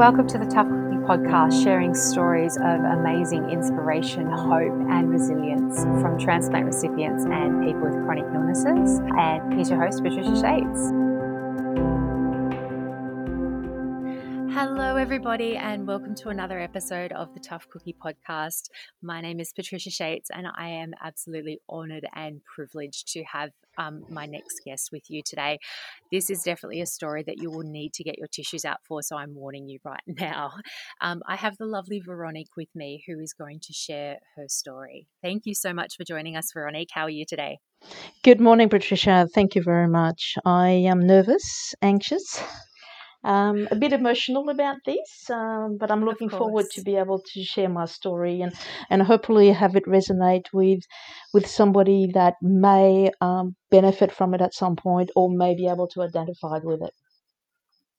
welcome to the Tough Cookie podcast, sharing stories of amazing inspiration, hope, and resilience from transplant recipients and people with chronic illnesses. And here's your host, Patricia Shades. Hello, everybody, and welcome to another episode of the Tough Cookie podcast. My name is Patricia Shates, and I am absolutely honored and privileged to have um, my next guest with you today. This is definitely a story that you will need to get your tissues out for, so I'm warning you right now. Um, I have the lovely Veronique with me who is going to share her story. Thank you so much for joining us, Veronique. How are you today? Good morning, Patricia. Thank you very much. I am nervous, anxious, um, a bit emotional about this, um, but I'm looking forward to be able to share my story and, and hopefully have it resonate with with somebody that may um, benefit from it at some point or may be able to identify with it.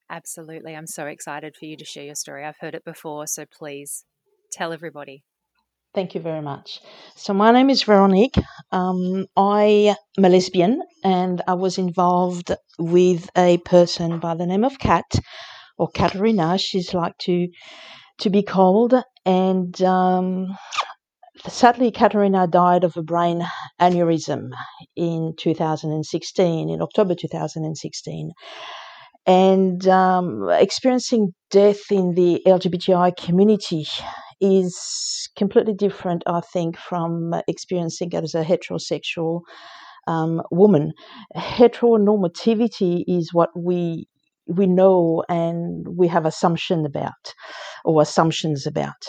Absolutely. I'm so excited for you to share your story. I've heard it before, so please tell everybody. Thank you very much. So, my name is Veronique. Um, I am a lesbian and I was involved with a person by the name of Kat or Katerina, she's like to, to be called. And um, sadly, Katerina died of a brain aneurysm in 2016, in October 2016 and um, experiencing death in the LGBTI community is completely different, I think, from experiencing it as a heterosexual um, woman. Heteronormativity is what we we know and we have assumption about, or assumptions about.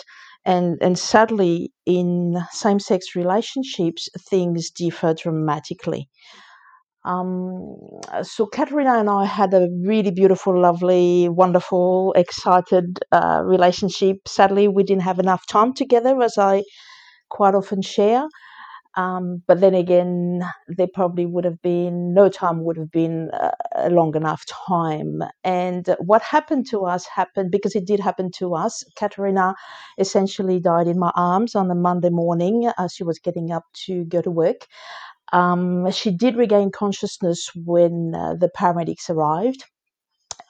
And, and sadly, in same sex relationships, things differ dramatically. Um, so Katerina and I had a really beautiful, lovely, wonderful, excited uh, relationship. Sadly, we didn't have enough time together, as I quite often share. Um, but then again, there probably would have been no time would have been uh, a long enough time. And what happened to us happened because it did happen to us. Katerina essentially died in my arms on a Monday morning as she was getting up to go to work. Um, she did regain consciousness when uh, the paramedics arrived.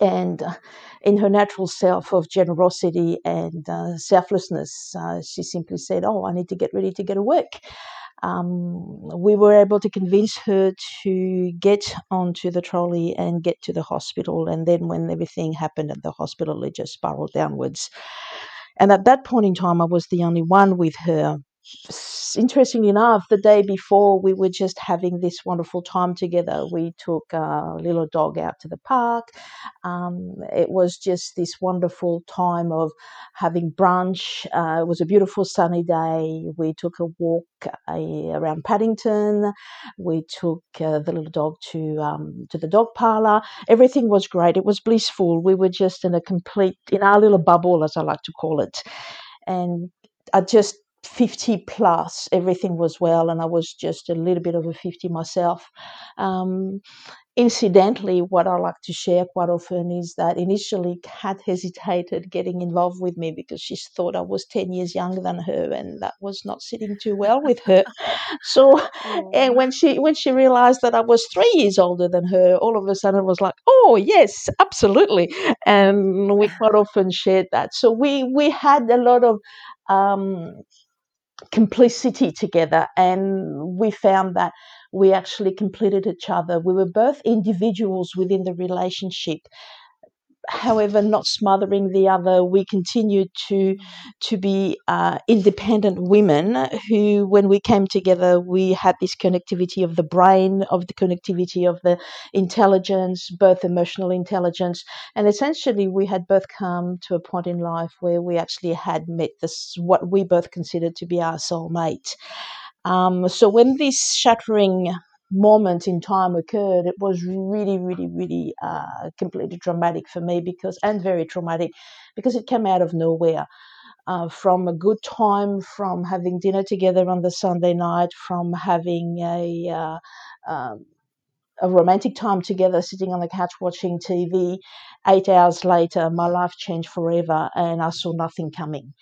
And uh, in her natural self of generosity and uh, selflessness, uh, she simply said, Oh, I need to get ready to go to work. Um, we were able to convince her to get onto the trolley and get to the hospital. And then, when everything happened at the hospital, it just spiraled downwards. And at that point in time, I was the only one with her interestingly enough, the day before we were just having this wonderful time together. We took a little dog out to the park. Um, it was just this wonderful time of having brunch. Uh, it was a beautiful sunny day. We took a walk uh, around Paddington. We took uh, the little dog to um, to the dog parlor. Everything was great. It was blissful. We were just in a complete in our little bubble, as I like to call it, and I just 50 plus, everything was well, and I was just a little bit over 50 myself. Um, incidentally, what I like to share quite often is that initially Kat hesitated getting involved with me because she thought I was 10 years younger than her, and that was not sitting too well with her. So, and when she when she realized that I was three years older than her, all of a sudden it was like, oh yes, absolutely, and we quite often shared that. So we we had a lot of um, complicity together and we found that we actually completed each other. We were both individuals within the relationship however not smothering the other we continued to to be uh, independent women who when we came together we had this connectivity of the brain of the connectivity of the intelligence both emotional intelligence. And essentially we had both come to a point in life where we actually had met this what we both considered to be our soulmate. Um, so when this shattering moment in time occurred, it was really, really, really uh, completely dramatic for me because, and very traumatic because it came out of nowhere. Uh, from a good time, from having dinner together on the Sunday night, from having a uh, um, a romantic time together, sitting on the couch watching TV. Eight hours later, my life changed forever, and I saw nothing coming.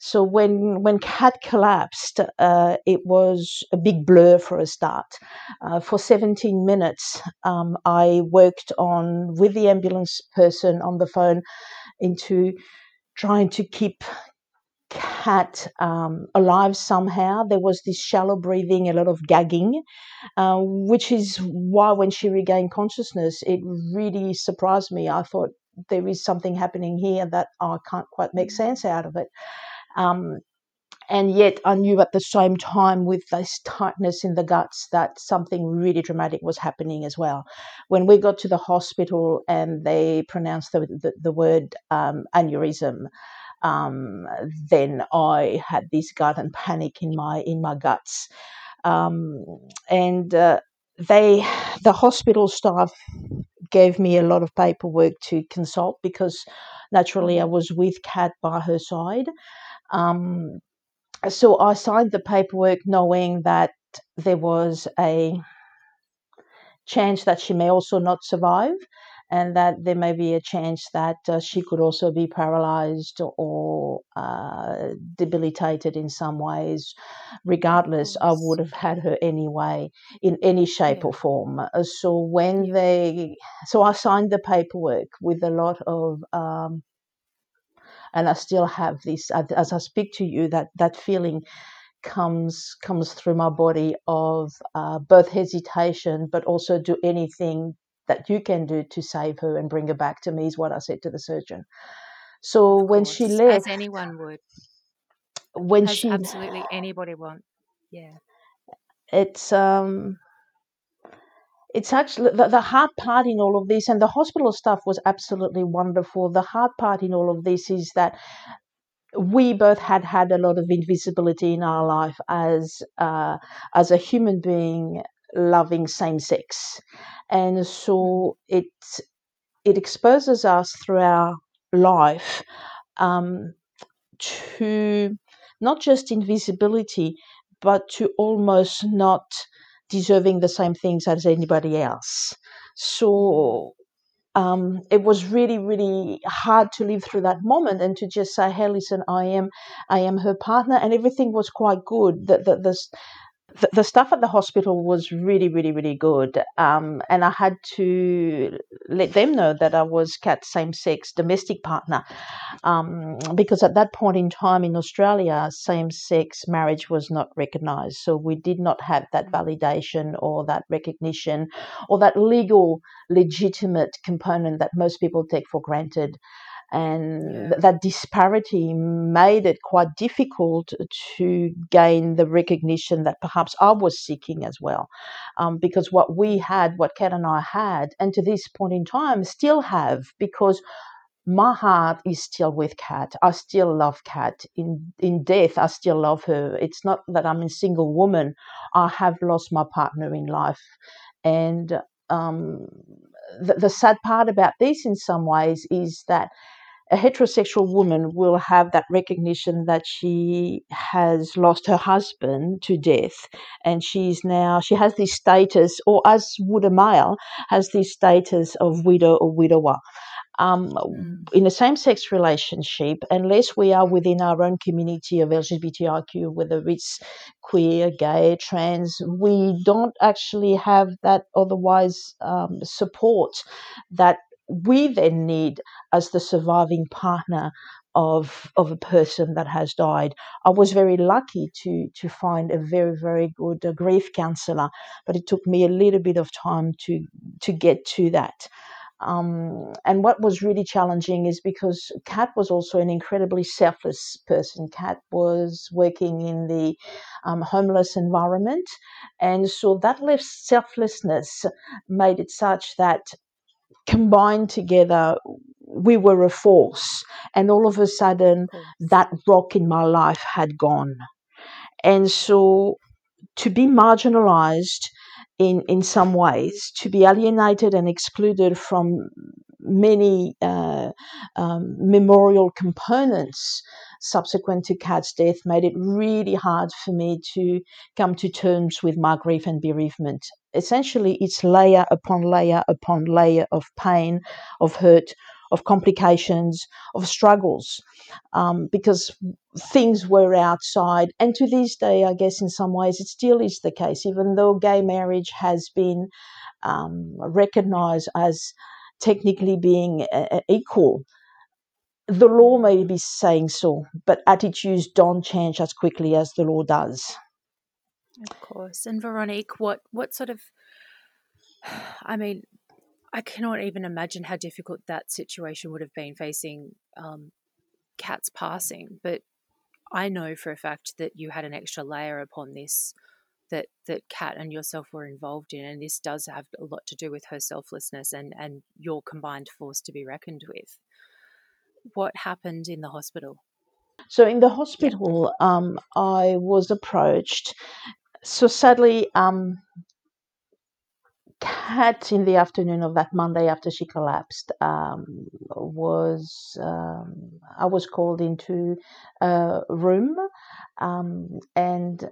So when when Kat collapsed, uh, it was a big blur for a start. Uh, for 17 minutes, um, I worked on with the ambulance person on the phone into trying to keep cat um, alive somehow. There was this shallow breathing, a lot of gagging, uh, which is why when she regained consciousness, it really surprised me. I thought there is something happening here that I can't quite make sense out of it. Um, and yet I knew at the same time with this tightness in the guts that something really dramatic was happening as well. When we got to the hospital and they pronounced the, the, the word um, aneurysm, um, then I had this gut and panic in my in my guts, um, and uh, they the hospital staff gave me a lot of paperwork to consult because naturally I was with Kat by her side. Um, so I signed the paperwork knowing that there was a chance that she may also not survive and that there may be a chance that uh, she could also be paralyzed or uh, debilitated in some ways. Regardless, I would have had her anyway in any shape or form. Uh, so when they, so I signed the paperwork with a lot of. Um, and I still have this as I speak to you that that feeling comes comes through my body of uh, both hesitation but also do anything that you can do to save her and bring her back to me is what I said to the surgeon. So when she left, as anyone would, when as she absolutely anybody want, yeah, it's um, it's actually the, the hard part in all of this, and the hospital stuff was absolutely wonderful. The hard part in all of this is that we both had had a lot of invisibility in our life as uh, as a human being loving same sex and so it it exposes us through our life um, to not just invisibility, but to almost not deserving the same things as anybody else. So um, it was really, really hard to live through that moment and to just say, "Hey, listen, I am, I am her partner," and everything was quite good. The, the, the, the, the stuff at the hospital was really, really, really good. Um, and I had to let them know that I was Kat's same sex domestic partner. Um, because at that point in time in Australia, same sex marriage was not recognized. So we did not have that validation or that recognition or that legal, legitimate component that most people take for granted and yeah. that disparity made it quite difficult to gain the recognition that perhaps I was seeking as well. Um, because what we had, what Kat and I had, and to this point in time still have, because my heart is still with Kat. I still love Kat. In in death, I still love her. It's not that I'm a single woman. I have lost my partner in life, and um, the, the sad part about this, in some ways, is that a heterosexual woman will have that recognition that she has lost her husband to death and she's now she has this status or as would a male has this status of widow or widower um, mm. in a same sex relationship, unless we are within our own community of LGBTIQ, whether it's queer, gay, trans, we don't actually have that otherwise um, support that we then need as the surviving partner of of a person that has died. I was very lucky to to find a very very good uh, grief counselor, but it took me a little bit of time to to get to that. Um, and what was really challenging is because Kat was also an incredibly selfless person. Kat was working in the um, homeless environment, and so that selflessness made it such that combined together, we were a force. And all of a sudden, that rock in my life had gone. And so to be marginalized in, in some ways, to be alienated and excluded from many uh, um, memorial components subsequent to Kat's death made it really hard for me to come to terms with my grief and bereavement. Essentially, it's layer upon layer upon layer of pain, of hurt, of complications, of struggles, um, because things were outside. And to this day, I guess in some ways it still is the case, even though gay marriage has been um, recognized as technically being uh, equal the law may be saying so, but attitudes don't change as quickly as the law does. Of course. And Veronique, what what sort of I mean, I cannot even imagine how difficult that situation would have been facing um, Kat's passing. But I know for a fact that you had an extra layer upon this that that Kat and yourself were involved in, and this does have a lot to do with her selflessness and and your combined force to be reckoned with. What happened in the hospital? So in the hospital, um, I was approached. So sadly, um, Kat in the afternoon of that Monday after she collapsed um, was um, I was called into a room um, and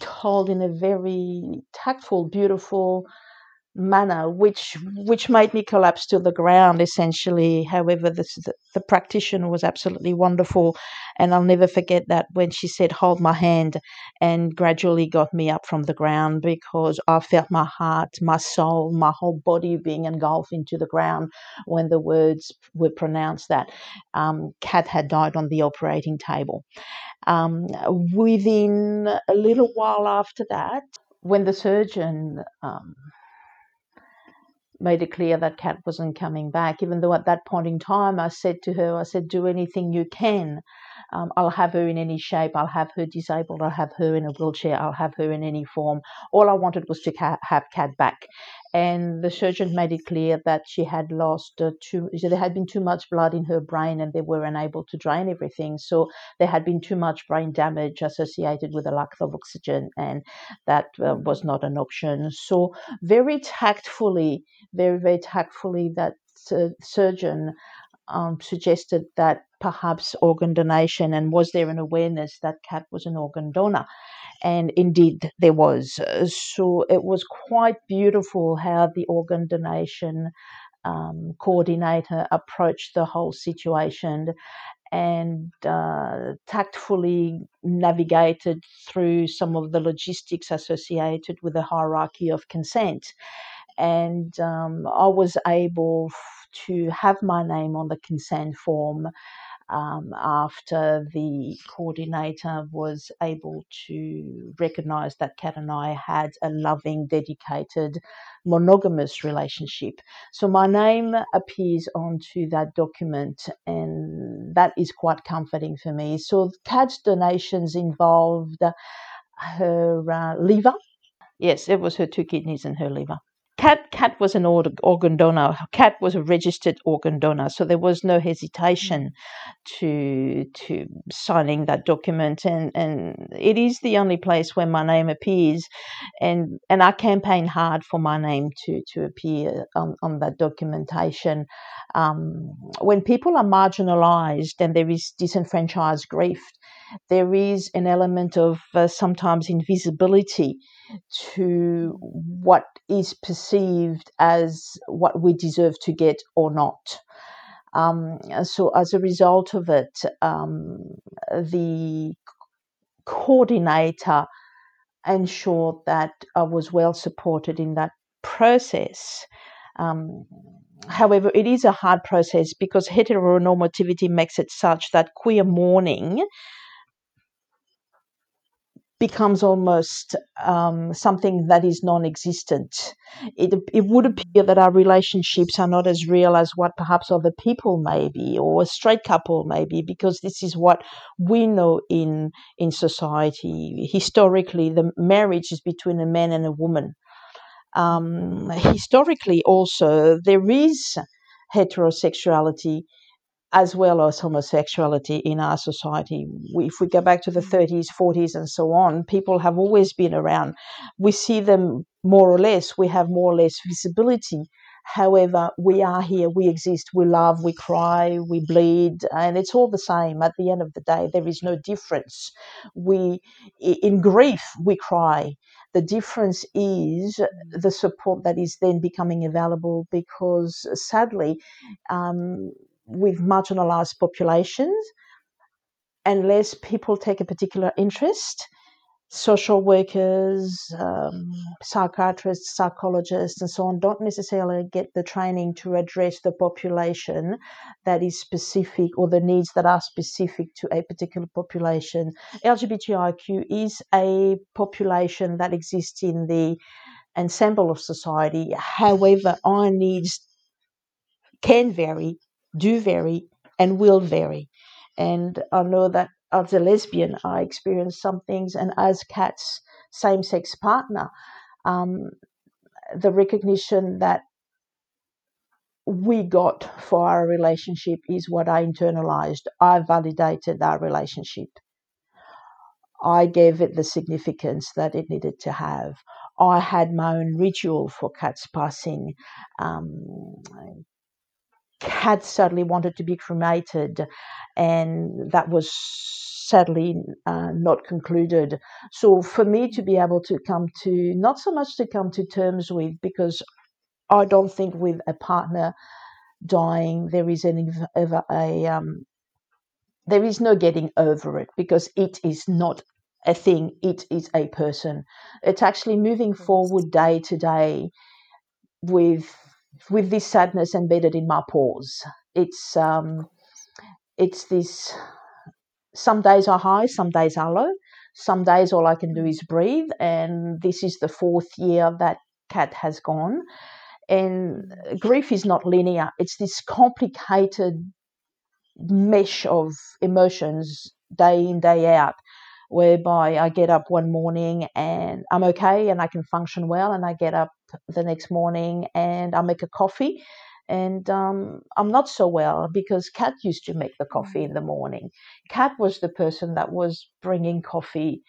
told in a very tactful, beautiful manner, which which made me collapse to the ground essentially. However, the, the practitioner was absolutely wonderful, and I'll never forget that when she said, "Hold my hand," and gradually got me up from the ground because I felt my heart, my soul, my whole body being engulfed into the ground when the words were pronounced that um, Kat had died on the operating table. Um, within a little while after that, when the surgeon um, made it clear that Kat wasn't coming back, even though at that point in time I said to her, I said, do anything you can. Um, I'll have her in any shape. I'll have her disabled. I'll have her in a wheelchair. I'll have her in any form. All I wanted was to ca- have Kat back. And the surgeon made it clear that she had lost uh, too, there had been too much blood in her brain and they were unable to drain everything. So there had been too much brain damage associated with the lack of oxygen, and that uh, was not an option. So, very tactfully, very, very tactfully, that uh, surgeon um, suggested that perhaps organ donation and was there an awareness that Kat was an organ donor and indeed there was. So it was quite beautiful how the organ donation um, coordinator approached the whole situation and uh, tactfully navigated through some of the logistics associated with the hierarchy of consent. And um, I was able to have my name on the consent form um, after the coordinator was able to recognize that Kat and I had a loving, dedicated, monogamous relationship. So my name appears onto that document, and that is quite comforting for me. So Kat's donations involved her uh, liver. Yes, it was her two kidneys and her liver. Kat, Kat was an organ donor. Kat was a registered organ donor, so there was no hesitation to to signing that document. And, and it is the only place where my name appears, and and I campaign hard for my name to to appear on, on that documentation. Um, when people are marginalised and there is disenfranchised grief, there is an element of uh, sometimes invisibility to what is perceived as what we deserve to get or not. Um, so, as a result of it, um, the coordinator ensured that I was well supported in that process. Um, however, it is a hard process because heteronormativity makes it such that queer mourning becomes almost um, something that is non-existent. It, it would appear that our relationships are not as real as what perhaps other people may be, or a straight couple may be, because this is what we know in in society. Historically, the marriage is between a man and a woman. Um, historically, also there is heterosexuality as well as homosexuality in our society. If we go back to the 30s, mm. 40s, and so on, people have always been around. We see them more or less, we have more or less visibility. However, we are here, we exist, we love, we cry, we bleed, and it's all the same. At the end of the day, there is no difference. We, in grief, we cry. The difference is mm. the support that is then becoming available because sadly, um, with marginalized populations, unless people take a particular interest, social workers, um, psychiatrists, psychologists, and so on don't necessarily get the training to address the population that is specific or the needs that are specific to a particular population. LGBTIQ is a population that exists in the ensemble of society. However, our needs can vary, do vary, and will vary. And I know that as a lesbian, I experienced some things, and as Kat's same sex partner, um, the recognition that we got for our relationship is what I internalized. I validated our relationship. I gave it the significance that it needed to have. I had my own ritual for Kat's passing. Um, Kat sadly wanted to be cremated, and that was sadly uh, not concluded. So for me to be able to come to, not so much to come to terms with, because I don't think with a partner dying there is any ever a um, there is no getting over it because it is not a thing it is a person it's actually moving forward day to day with with this sadness embedded in my pores. It's um it's this some days are high some days are low. Some days all i can do is breathe and this is the fourth year that cat has gone. And grief is not linear. It's this complicated mesh of emotions day in day out whereby I get up one morning and I'm okay and I can function well, and I get up the next morning and I make a coffee and um, I'm not so well because Kat used to make the coffee in the morning. Kat was the person that was bringing coffee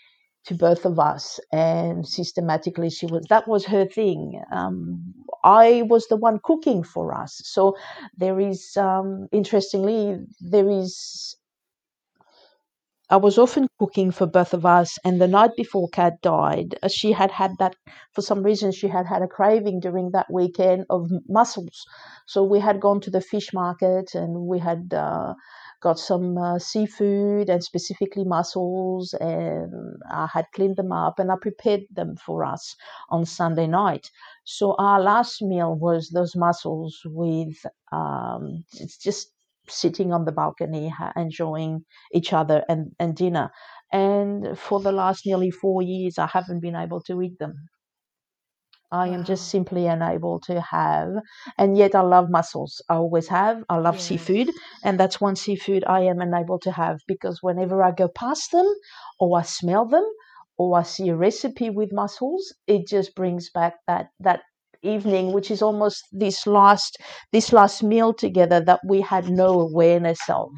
to both of us, and systematically she was that was her thing. Um, I was the one cooking for us, so there is um, interestingly there is I was often cooking for both of us. And the night before Kat died, uh, she had had that, for some reason, she had had a craving during that weekend of mussels. So we had gone to the fish market and we had uh, got some uh, seafood and specifically mussels. And I had cleaned them up and I prepared them for us on Sunday night. So our last meal was those mussels with um, it's just sitting on the balcony enjoying each other and, and dinner. And for the last nearly four years, I haven't been able to eat them. I am just simply unable to have, and yet I love mussels. I always have. I love seafood, and that's one seafood I am unable to have because whenever I go past them, or I smell them, or I see a recipe with mussels, it just brings back that that evening, which is almost this last this last meal together that we had no awareness of.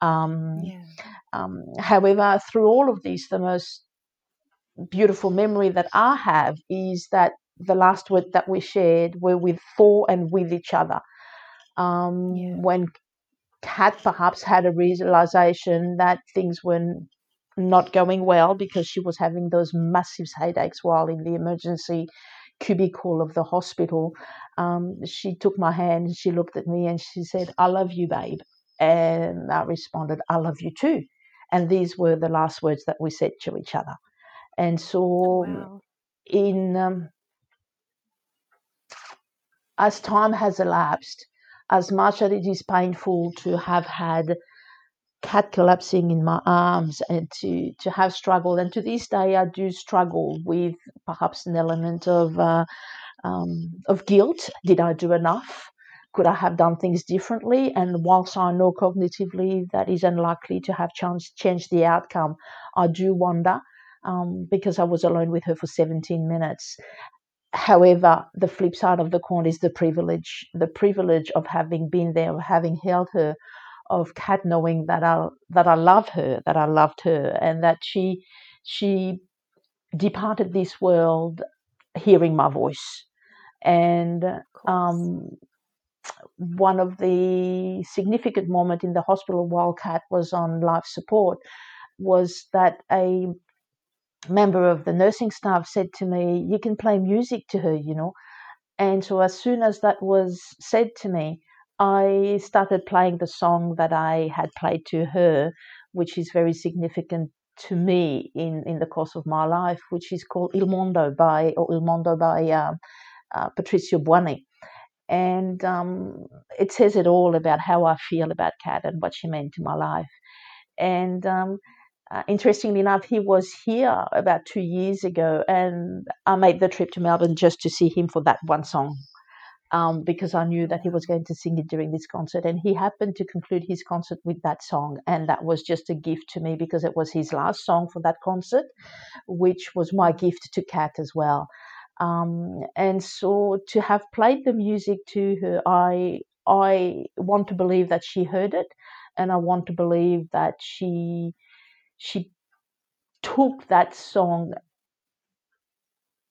Um, yeah. um, however, through all of this, the most beautiful memory that I have is that the last word that we shared were with for and with each other. Um, yeah. When Kat perhaps had a realization that things were not going well because she was having those massive headaches while in the emergency cubicle of the hospital, um, she took my hand and she looked at me and she said, I love you, babe. And I responded, I love you too. And these were the last words that we said to each other. And so, wow. in um, as time has elapsed, as much as it is painful to have had Kat collapsing in my arms and to, to have struggled. And to this day, I do struggle with perhaps an element of, uh, um, of guilt. Did I do enough? Could I have done things differently? And whilst I know cognitively that is unlikely to have changed, changed the outcome, I do wonder um, because I was alone with her for 17 minutes. However, the flip side of the coin is the privilege, the privilege of having been there, of having held her, of Kat knowing that I that I love her, that I loved her, and that she she departed this world hearing my voice. And um, one of the significant moment in the hospital while Kat was on life support was that a member of the nursing staff said to me, "You can play music to her," you know. And so as soon as that was said to me, I started playing the song that I had played to her, which is very significant to me in, in the course of my life, which is called Il Mondo by or Il Mondo by uh, uh, Patrizio Buanne. And um, it says it all about how I feel about Kat and what she meant to my life. And um, uh, interestingly enough, he was here about two years ago, and I made the trip to Melbourne just to see him for that one song. Um, because I knew that he was going to sing it during this concert, and he happened to conclude his concert with that song, and that was just a gift to me because it was his last song for that concert, which was my gift to Kat as well. Um, and so to have played the music to her, I I want to believe that she heard it, and I want to believe that she she took that song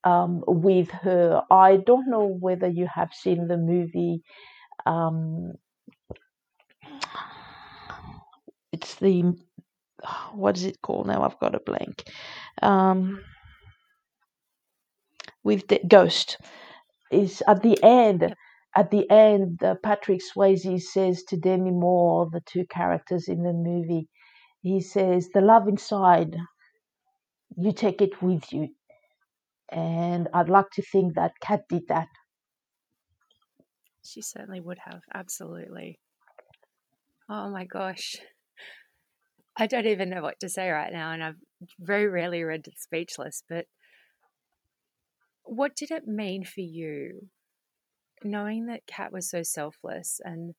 um, with her. I don't know whether you have seen the movie. Um, it's the what is it called now? I've got a blank. Um, with the ghost is at the end. At the end, uh, Patrick Swayze says to Demi Moore, the two characters in the movie, he says, "The love inside, you take it with you." And I'd like to think that Kat did that. She certainly would have, absolutely. Oh my gosh. I don't even know what to say right now, and I've very rarely read Speechless, but what did it mean for you knowing that Kat was so selfless and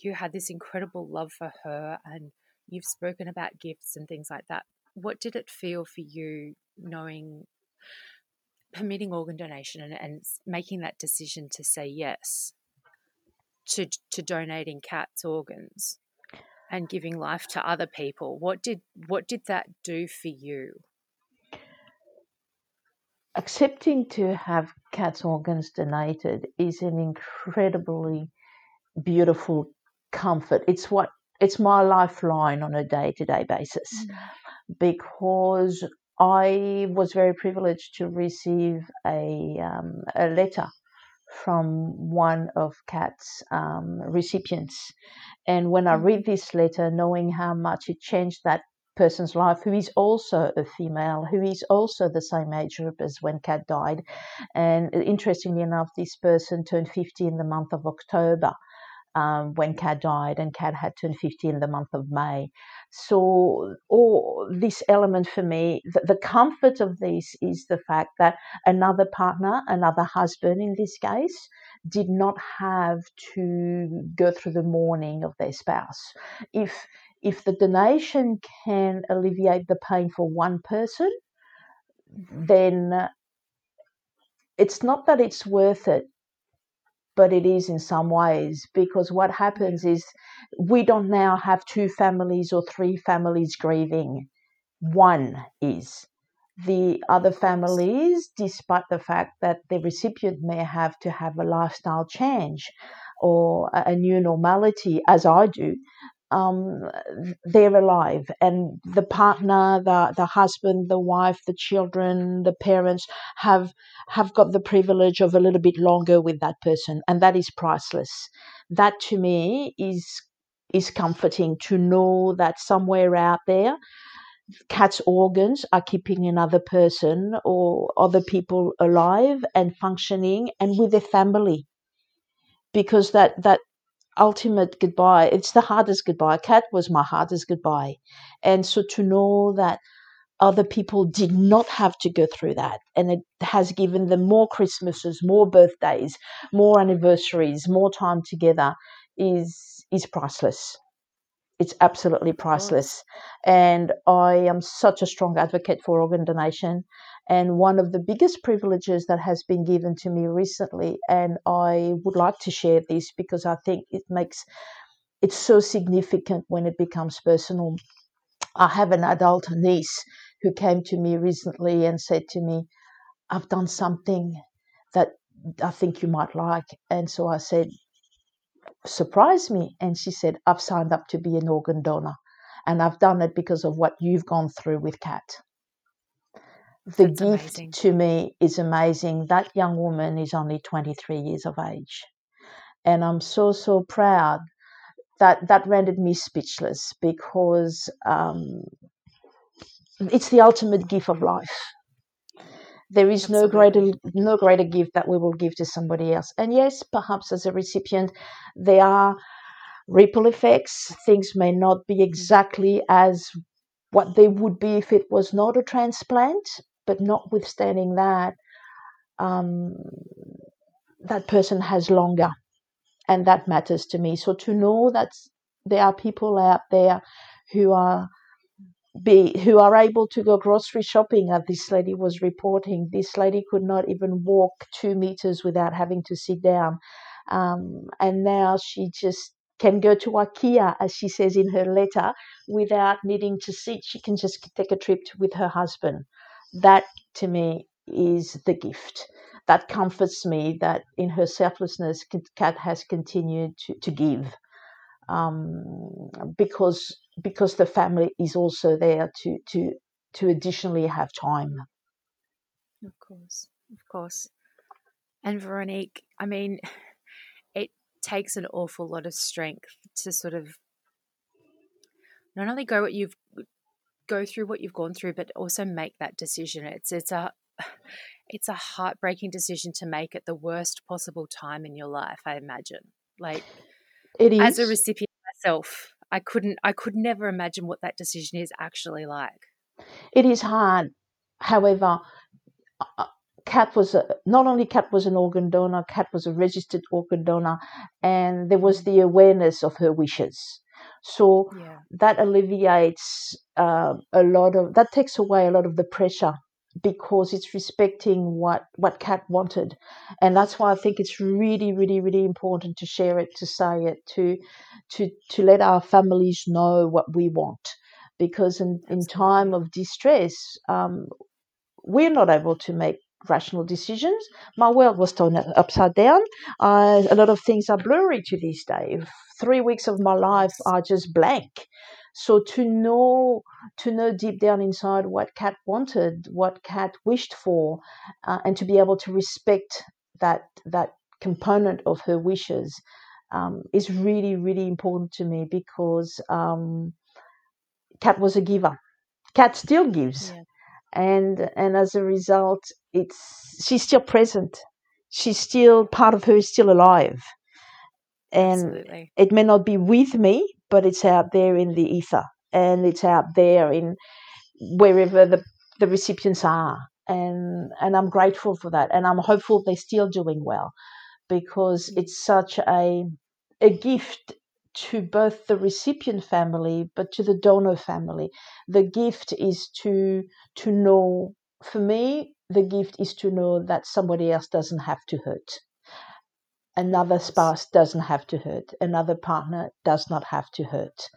you had this incredible love for her and you've spoken about gifts and things like that? What did it feel for you knowing permitting organ donation and, and making that decision to say yes to to donating cats' organs and giving life to other people? What did what did that do for you? accepting to have cats' organs donated is an incredibly beautiful comfort. It's what it's my lifeline on a day to day basis mm-hmm. because I was very privileged to receive a, um, a letter from one of Kat's um, recipients. And when I mm. read this letter, knowing how much it changed that person's life who is also a female, who is also the same age group as when Kat died. And interestingly enough, this person turned 50 in the month of October. Um, when Kat died, and Kat had turned 50 in the month of May. So, all this element for me, the, the comfort of this is the fact that another partner, another husband in this case, did not have to go through the mourning of their spouse. If if the donation can alleviate the pain for one person, then it's not that it's worth it, but it is in some ways because what happens is we don't now have two families or three families grieving. One is. The other families, despite the fact that the recipient may have to have a lifestyle change or a new normality, as I do, um, they're alive. And the partner the the husband the wife the children the parents have have got the privilege of a little bit longer with that person and that is priceless. That to me is is comforting to know that somewhere out there cat's organs are keeping another person or other people alive and functioning and with their family. Because that that ultimate goodbye. It's the hardest goodbye. Cat was my hardest goodbye. And so to know that other people did not have to go through that and it has given them more Christmases, more birthdays, more anniversaries, more time together is is priceless. It's absolutely priceless. And I am such a strong advocate for organ donation. And one of the biggest privileges that has been given to me recently, and I would like to share this because I think it makes it's so significant when it becomes personal. I have an adult niece who came to me recently and said to me, I've done something that I think you might like. And so I said, Surprise me. And she said, I've signed up to be an organ donor. And I've done it because of what you've gone through with Kat. The That's gift amazing. to me is amazing. That young woman is only 23 years of age. And I'm so, so proud that that rendered me speechless because um, it's the ultimate gift of life. There is no greater no greater gift that we will give to somebody else. And yes, perhaps as a recipient, there are ripple effects. Things may not be exactly as what they would be if it was not a transplant. But notwithstanding that, um, that person has longer, and that matters to me. So to know that there are people out there who are be who are able to go grocery shopping as this lady was reporting this lady could not even walk two meters without having to sit down. Um, and now she just can go to ikea as she says in her letter without needing to sit. She can just take a trip with her husband that to me is the gift that comforts me that in her selflessness kat has continued to, to give um, because because the family is also there to to to additionally have time. Of course, of course. And Veronique, I mean, it takes an awful lot of strength to sort of not only go what you've go through what you've gone through, but also make that decision. It's it's a it's a heartbreaking decision to make at the worst possible time in your life. I imagine, like it is as a recipient myself. I couldn't I could never imagine what that decision is actually like. It is hard. However, uh, was a, not only Kat was an organ donor, Kat was a registered organ donor, and there was the awareness of her wishes. So yeah. that alleviates uh, a lot of that takes away a lot of the pressure because it's respecting what what Kat wanted, and that's why I think it's really, really, really important to share it, to say it, to to to let our families know what we want, because in in time of distress, um, we're not able to make rational decisions. My world was turned upside down. Uh, a lot of things are blurry to this day. Three weeks of my life are just blank. So to know to know deep down inside what Kat wanted, what Kat wished for, uh, and to be able to respect that that component of her wishes um, is really really important to me because um, Kat was a giver. Kat still gives, yeah. And and as a result, it's she's still present. She's still part of her is still alive, and Absolutely. it may not be with me, but it's out there in the ether and it's out there in wherever the, the recipients are. And, and I'm grateful for that. And I'm hopeful they're still doing well because mm. it's such a, a gift to both the recipient family but to the donor family. The gift is to, to know, for me, the gift is to know that somebody else doesn't have to hurt. Another spouse doesn't have to hurt. Another partner does not have to hurt.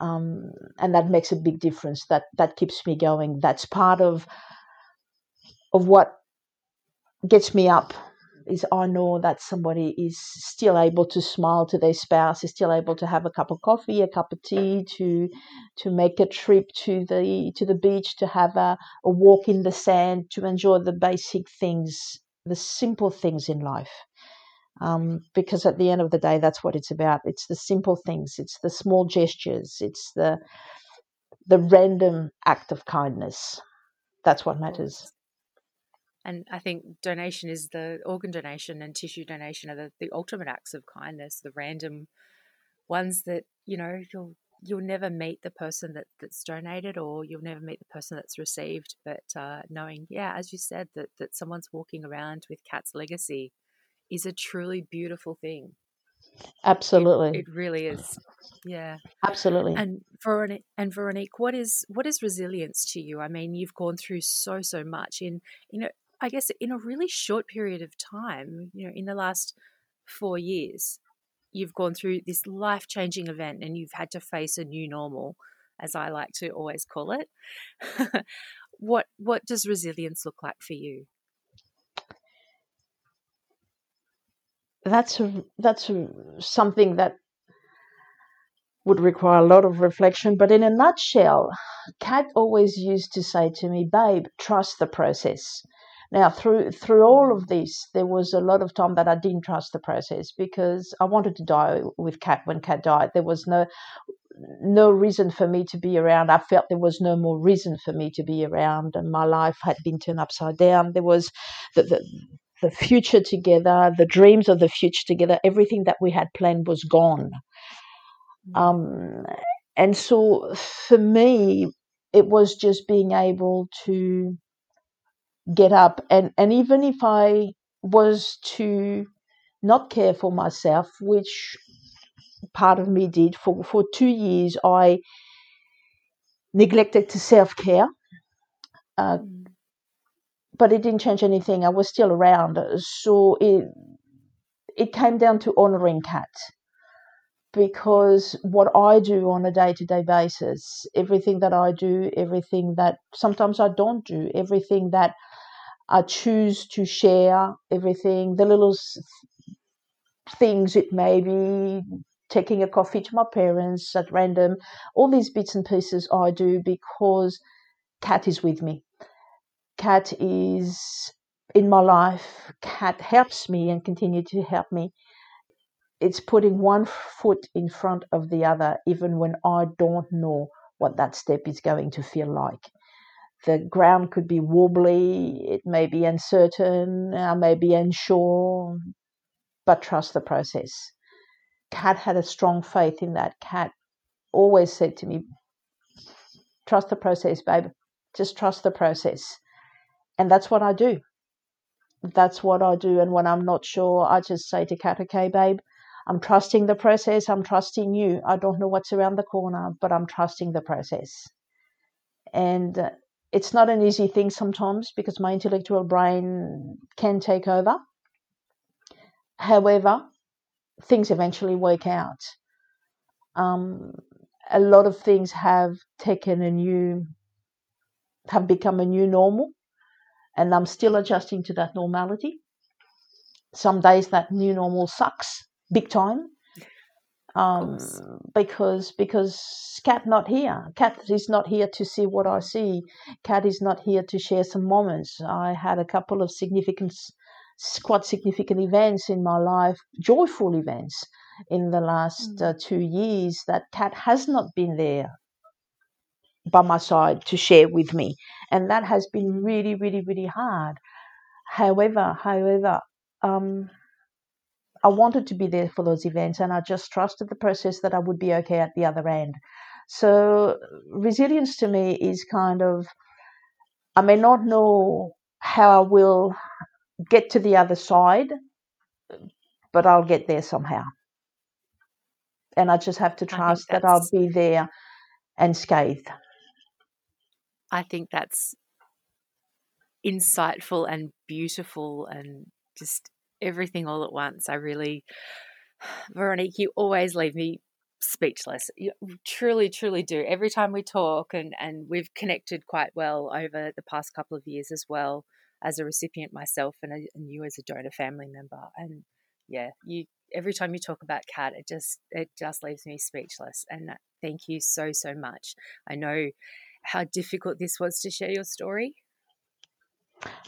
Um, and that makes a big difference. That that keeps me going. That's part of of what gets me up is I know that somebody is still able to smile to their spouse, is still able to have a cup of coffee, a cup of tea, to to make a trip to the to the beach, to have a, a walk in the sand, to enjoy the basic things, the simple things in life um, because at the end of the day, that's what it's about. It's the simple things, it's the small gestures, it's the the random act of kindness. That's what matters. And I think donation is the organ donation and tissue donation are the, the ultimate acts of kindness, the random ones that, you know, you'll you'll never meet the person that, that's donated or you'll never meet the person that's received. But uh, knowing, yeah, as you said, that, that someone's walking around with Kat's legacy is a truly beautiful thing. Absolutely. It, it really is. Yeah. Absolutely. And Veronique and Veronique, what is what is resilience to you? I mean, you've gone through so so much in you know, I guess in a really short period of time, you know, in the last 4 years, you've gone through this life-changing event and you've had to face a new normal, as I like to always call it. what what does resilience look like for you? that's a, that's a, something that would require a lot of reflection. But in a nutshell, Kat always used to say to me, "Babe, trust the process." Now, through through all of this, there was a lot of time that I didn't trust the process because I wanted to die with Cat when Cat died. There was no no reason for me to be around. I felt there was no more reason for me to be around, and my life had been turned upside down. There was the, the, the future together, the dreams of the future together, everything that we had planned was gone. Mm. Um, and so for me, it was just being able to get up and, and even if I was to not care for myself, which part of me did for, for two years, I neglected to self care. Uh, mm. but it didn't change anything. I was still around. So it it came down to honoring Cat because what I do on a day to day basis, everything that I do, everything that sometimes I don't do, everything that I choose to share, everything, the little things it may be, taking a coffee to my parents at random, all these bits and pieces I do because Cat is with me. Cat is in my life. Cat helps me and continue to help me it's putting one foot in front of the other, even when I don't know what that step is going to feel like. The ground could be wobbly, it may be uncertain, I may be unsure, but trust the process. Cat had a strong faith in that. Cat always said to me, Trust the process, babe. Just trust the process. And that's what I do. That's what I do. And when I'm not sure, I just say to Cat, okay, babe, I'm trusting the process. I'm trusting you. I don't know what's around the corner, but I'm trusting the process. And uh, it's not an easy thing sometimes because my intellectual brain can take over. However, things eventually work out. Um, a lot of things have taken a new, have become a new normal, and I'm still adjusting to that normality. Some days that new normal sucks big time. Um, because because Cat not here. Cat is not here to see what I see. Cat is not here to share some moments. I had a couple of significant, quite significant events in my life, joyful events in the last mm. uh, two years that Cat has not been there by my side to share with me, and that has been really, really, really hard. However, however, um, I wanted to be there for those events and I just trusted the process that I would be okay at the other end. So, resilience to me is kind of, I may not know how I will get to the other side, but I'll get there somehow. And I just have to trust that I'll be there and scathed. I think that's insightful and beautiful and just everything all at once. I really, Veronique, you always leave me speechless. You truly, truly do. Every time we talk, and and we've connected quite well over the past couple of years as well as a recipient myself, and, a, and you as a donor family member. And yeah, you every time you talk about Cat it just it just leaves me speechless. And thank you so so much. I know how difficult this was to share your story.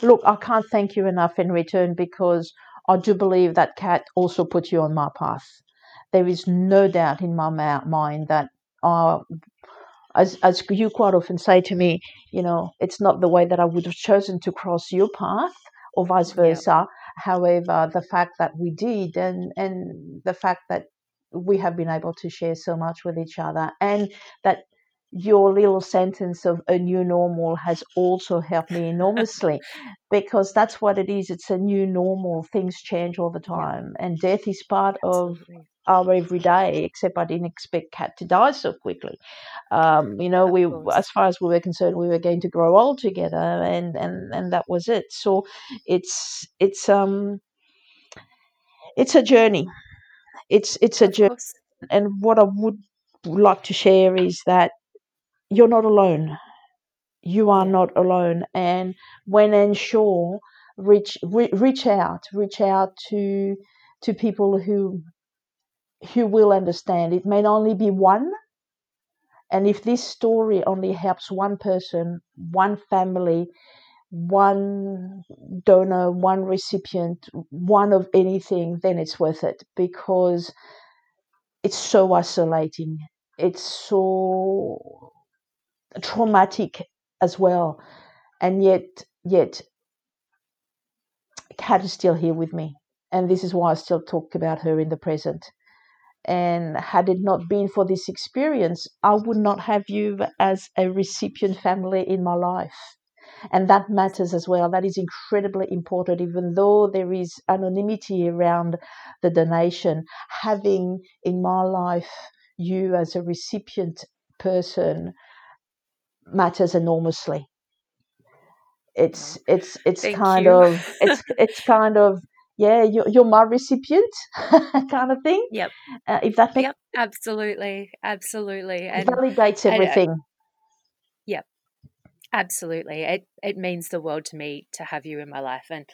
Look, I can't thank you enough in return because I do believe that Cat also put you on my path. There is no doubt in my mind that, uh, as, as you quite often say to me, you know, it's not the way that I would have chosen to cross your path or vice versa. However, the fact that we did and, and the fact that we have been able to share so much with each other and that your little sentence of a new normal has also helped me enormously because that's what it is. It's a new normal. Things change all the time, and death is part Absolutely. of our everyday. Except I didn't expect Cat to die so quickly. Um, you know, we as far as we were concerned, we were going to grow old together, and and and that was it. So it's it's um it's a journey. It's it's a journey, and what I would like to share is that you're not alone. You are not alone. And when unsure, reach re- reach out, reach out to to people who who will understand. It may only be one, and if this story only helps one person, one family, one donor, one recipient, one of anything, then it's worth it because it's so isolating it's so traumatic as well. And yet, yet, Cat is still here with me. And this is why I still talk about her in the present. And had it not been for this experience, I would not have you as a recipient family in my life. And that matters as well. That is incredibly important, even though there is anonymity around the donation. Having in my life you as a recipient person matters enormously. It's it's it's Thank kind you. of it's it's kind of yeah you're, you're my recipient kind of thing. Yep. Uh, if that makes Yep. Absolutely. Absolutely. it And validates and, uh, everything. Yep. Absolutely. It it means the world to me to have you in my life. And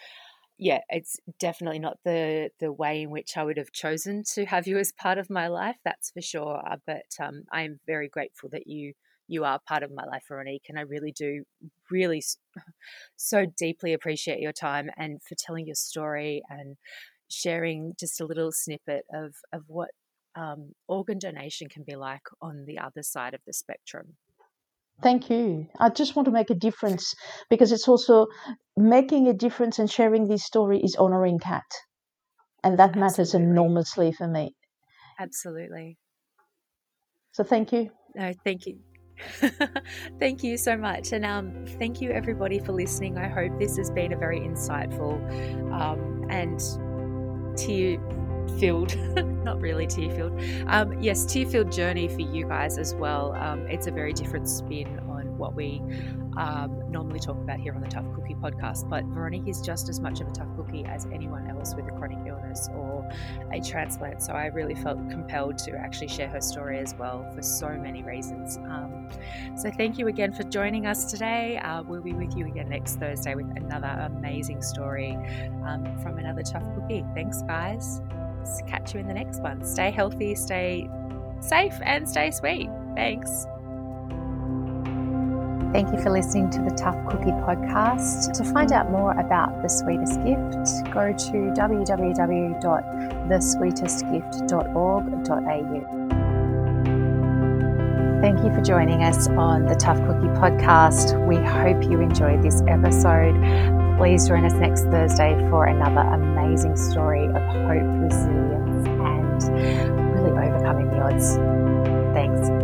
yeah, it's definitely not the the way in which I would have chosen to have you as part of my life, that's for sure. Uh, But um, I am very grateful that you you are part of my life, Veronique, and I really do really so deeply appreciate your time and for telling your story and sharing just a little snippet of of what um, organ donation can be like on the other side of the spectrum. Thank you. I just want to make a difference because it's also making a difference and sharing this story is honoring Cat. And that matters enormously for me. Absolutely. So thank you. No, thank you. thank you so much. And um, thank you, everybody, for listening. I hope this has been a very insightful um, and tear filled, not really tear filled, um, yes, tear filled journey for you guys as well. Um, it's a very different spin on what we um, normally talk about here on the Tough Cookie podcast. But Veronique is just as much of a tough cookie as anyone else with a chronic illness or a transplant. So I really felt compelled to actually share her story as well for so many reasons. Um, so thank you again for joining us today. Uh, we'll be with you again next Thursday with another amazing story um, from another tough cookie. Thanks, guys. Catch you in the next one. Stay healthy, stay safe, and stay sweet. Thanks. Thank you for listening to the Tough Cookie podcast. To find out more about The Sweetest Gift, go to www.thesweetestgift.org.au. Thank you for joining us on the Tough Cookie podcast. We hope you enjoyed this episode. Please join us next Thursday for another amazing story of hope, resilience, and really overcoming the odds. Thanks.